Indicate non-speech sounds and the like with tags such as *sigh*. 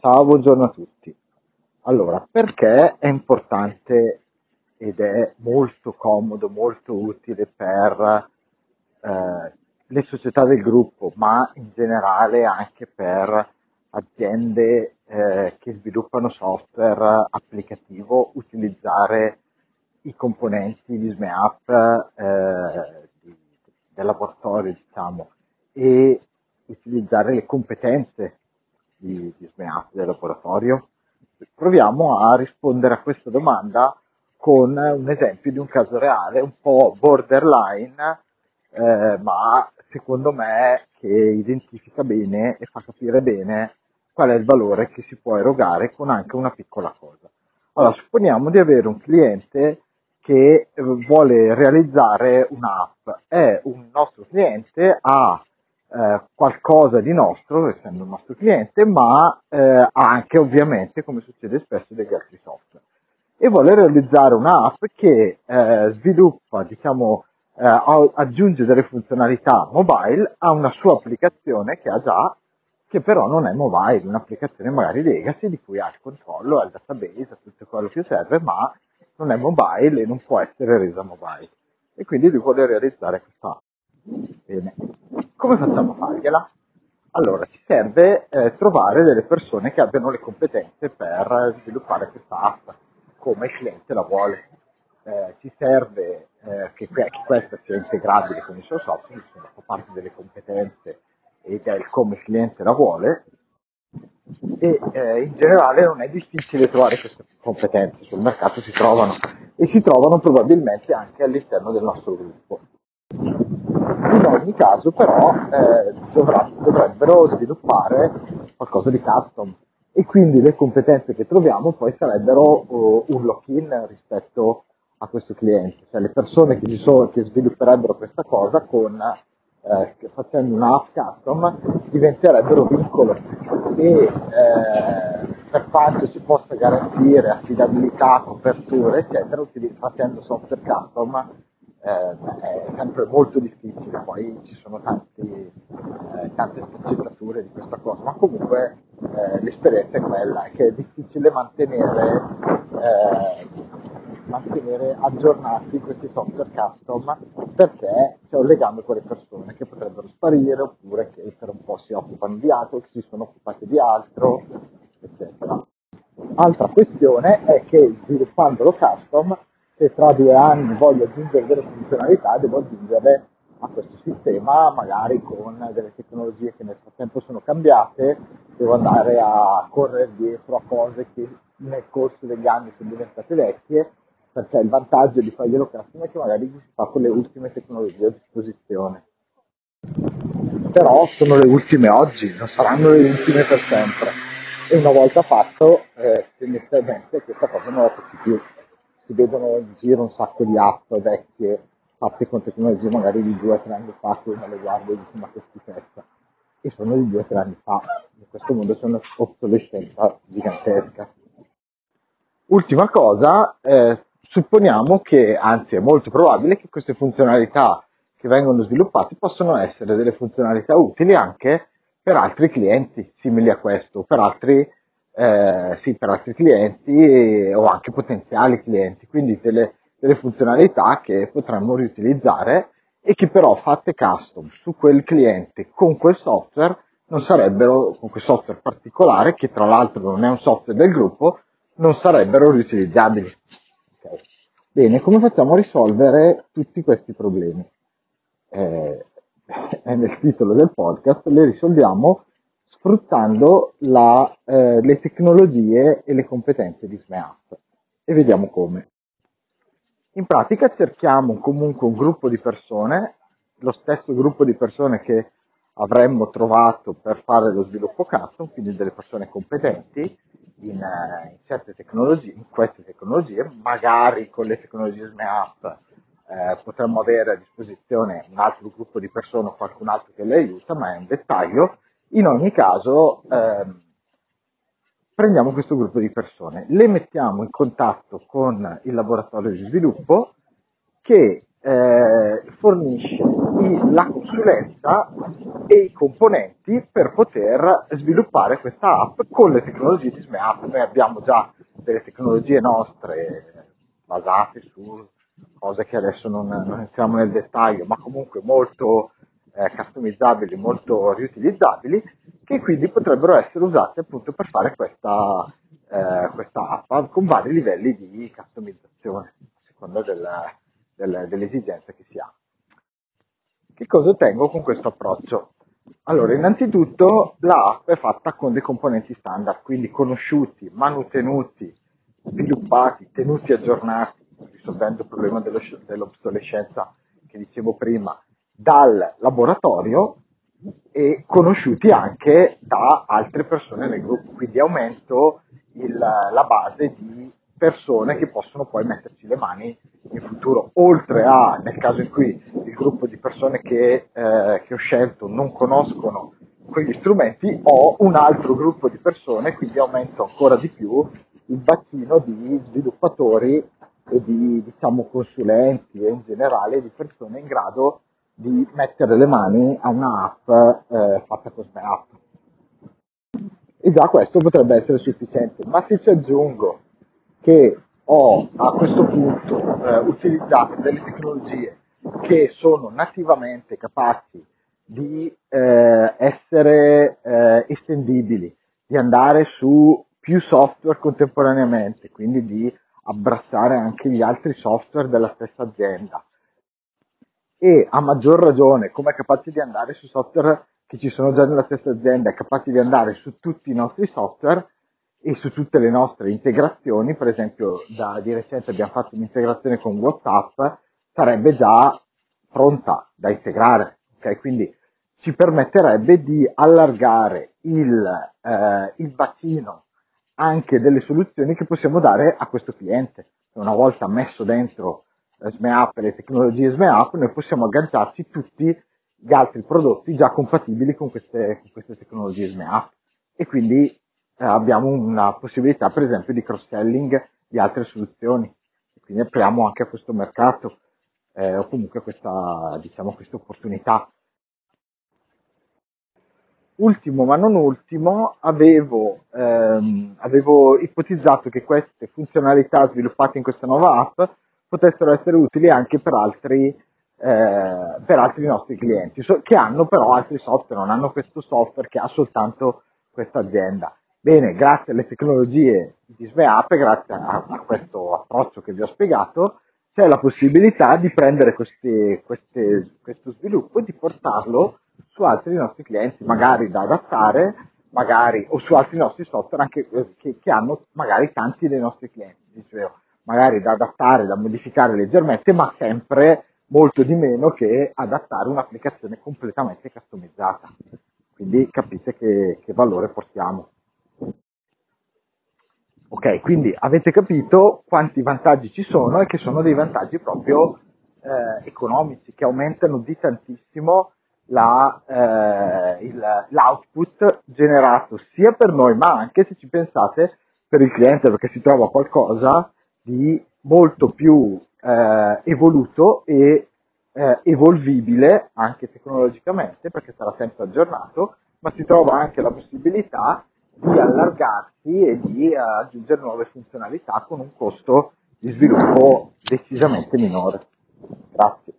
Ciao, buongiorno a tutti. Allora, perché è importante ed è molto comodo, molto utile per eh, le società del gruppo, ma in generale anche per aziende eh, che sviluppano software applicativo utilizzare i componenti di SMEApp eh, di, del laboratorio, diciamo, e utilizzare le competenze di, di SMEAP del laboratorio? Proviamo a rispondere a questa domanda con un esempio di un caso reale un po' borderline, eh, ma secondo me che identifica bene e fa capire bene qual è il valore che si può erogare con anche una piccola cosa. Allora, supponiamo di avere un cliente che vuole realizzare un'app, è un nostro cliente, ha eh, qualcosa di nostro, essendo un nostro cliente, ma eh, anche ovviamente, come succede spesso, degli altri software. E vuole realizzare un'app che eh, sviluppa, diciamo, eh, aggiunge delle funzionalità mobile a una sua applicazione che ha già, che però non è mobile, un'applicazione magari legacy di cui ha il controllo, ha il database, ha tutto quello che serve, ma non è mobile e non può essere resa mobile. E quindi lui vuole realizzare questa app. Bene. Come facciamo a fargliela? Allora, ci serve eh, trovare delle persone che abbiano le competenze per sviluppare questa app, come il cliente la vuole. Eh, ci serve eh, che, che, questa sia integrabile con il suo software, che fa parte delle competenze ed è il come il cliente la vuole, e eh, in generale non è difficile trovare queste competenze, sul mercato si trovano e si trovano probabilmente anche all'interno del nostro gruppo. Ogni caso però eh, dovrà, dovrebbero sviluppare qualcosa di custom. E quindi le competenze che troviamo poi sarebbero uh, un lock-in rispetto a questo cliente, cioè le persone che, sono, che svilupperebbero questa cosa con, eh, facendo una app custom diventerebbero vincolo. E eh, per quanto si possa garantire affidabilità, coperture eccetera, facendo software custom eh, è sempre molto difficile, poi ci sono tanti, eh, tante sfaccettature di questa cosa, ma comunque eh, l'esperienza è quella, che è difficile mantenere, eh, mantenere aggiornati questi software custom perché c'è un legame con le persone che potrebbero sparire oppure che per un po' si occupano di altro, che si sono occupate di altro, eccetera. Altra questione è che sviluppandolo custom se tra due anni voglio aggiungere delle funzionalità, devo aggiungerle a questo sistema, magari con delle tecnologie che nel frattempo sono cambiate, devo andare a correre dietro a cose che nel corso degli anni sono diventate vecchie, perché il vantaggio di farglielo custom è che magari si fa con le ultime tecnologie a disposizione. Però sono le ultime oggi, non saranno le ultime per sempre. E una volta fatto, eh, tendenzialmente questa cosa non la tocchi più si vedono in giro un sacco di app vecchie fatte con tecnologie magari di due o tre anni fa che uno le guarda e dice ma che schifezza e sono di due o tre anni fa. In questo mondo c'è una obsolescenza gigantesca. Ultima cosa eh, supponiamo che anzi è molto probabile che queste funzionalità che vengono sviluppate possono essere delle funzionalità utili anche per altri clienti simili a questo per altri eh, sì, per altri clienti o anche potenziali clienti, quindi delle, delle funzionalità che potremmo riutilizzare e che però fatte custom su quel cliente con quel software non sarebbero, con quel software particolare, che tra l'altro non è un software del gruppo, non sarebbero riutilizzabili. Okay. Bene, come facciamo a risolvere tutti questi problemi? Eh, *laughs* è nel titolo del podcast, le risolviamo sfruttando la, eh, le tecnologie e le competenze di SMEApp. E vediamo come. In pratica cerchiamo comunque un gruppo di persone, lo stesso gruppo di persone che avremmo trovato per fare lo sviluppo custom, quindi delle persone competenti in, eh, in certe tecnologie, in queste tecnologie, magari con le tecnologie SMEApp eh, potremmo avere a disposizione un altro gruppo di persone o qualcun altro che le aiuta, ma è un dettaglio in ogni caso, ehm, prendiamo questo gruppo di persone, le mettiamo in contatto con il laboratorio di sviluppo che eh, fornisce la consulenza e i componenti per poter sviluppare questa app con le tecnologie di SMAP. Noi abbiamo già delle tecnologie nostre basate su cose che adesso non, non entriamo nel dettaglio, ma comunque molto eh, customizzabili, molto riutilizzabili, che quindi potrebbero essere usate appunto per fare questa, eh, questa app con vari livelli di customizzazione, a seconda della, delle, delle esigenze che si ha. Che cosa ottengo con questo approccio? Allora, innanzitutto l'app è fatta con dei componenti standard, quindi conosciuti, manutenuti, sviluppati, tenuti aggiornati, risolvendo il problema dell'obsolescenza che dicevo prima, dal laboratorio e conosciuti anche da altre persone nel gruppo, quindi aumento il, la base di persone che possono poi metterci le mani in futuro, oltre a, nel caso in cui il gruppo di persone che, eh, che ho scelto non conoscono quegli strumenti, ho un altro gruppo di persone, quindi aumento ancora di più il bacino di sviluppatori e di diciamo, consulenti e in generale di persone in grado di mettere le mani a un'app eh, fatta con App. E già questo potrebbe essere sufficiente, ma se ci aggiungo che ho a questo punto eh, utilizzato delle tecnologie che sono nativamente capaci di eh, essere eh, estendibili, di andare su più software contemporaneamente, quindi di abbracciare anche gli altri software della stessa azienda. E a maggior ragione, come è capace di andare su software che ci sono già nella stessa azienda, è capace di andare su tutti i nostri software, e su tutte le nostre integrazioni, per esempio da, di recente abbiamo fatto un'integrazione con WhatsApp, sarebbe già pronta da integrare, ok? Quindi ci permetterebbe di allargare il, eh, il bacino anche delle soluzioni che possiamo dare a questo cliente. Una volta messo dentro e le tecnologie SMEApp, noi possiamo agganciarci tutti gli altri prodotti già compatibili con queste, con queste tecnologie SMEApp e quindi eh, abbiamo una possibilità per esempio di cross-selling di altre soluzioni e quindi apriamo anche a questo mercato eh, o comunque questa, diciamo, questa opportunità. Ultimo ma non ultimo, avevo, ehm, avevo ipotizzato che queste funzionalità sviluppate in questa nuova app potessero essere utili anche per altri, eh, per altri nostri clienti, che hanno però altri software, non hanno questo software che ha soltanto questa azienda. Bene, grazie alle tecnologie di SMEAP, grazie a, a, questo approccio che vi ho spiegato, c'è la possibilità di prendere queste, queste, questo sviluppo e di portarlo su altri nostri clienti, magari da adattare, magari, o su altri nostri software anche, eh, che, che hanno magari tanti dei nostri clienti, dicevo, magari da adattare, da modificare leggermente, ma sempre molto di meno che adattare un'applicazione completamente customizzata. Quindi capite che, che valore portiamo. Ok, quindi avete capito quanti vantaggi ci sono e che sono dei vantaggi proprio eh, economici che aumentano di tantissimo la, eh, il, l'output generato sia per noi ma anche se ci pensate per il cliente perché si trova qualcosa di molto più eh, evoluto e eh, evolvibile anche tecnologicamente perché sarà sempre aggiornato ma si trova anche la possibilità di allargarsi e di uh, aggiungere nuove funzionalità con un costo di sviluppo decisamente minore. Grazie.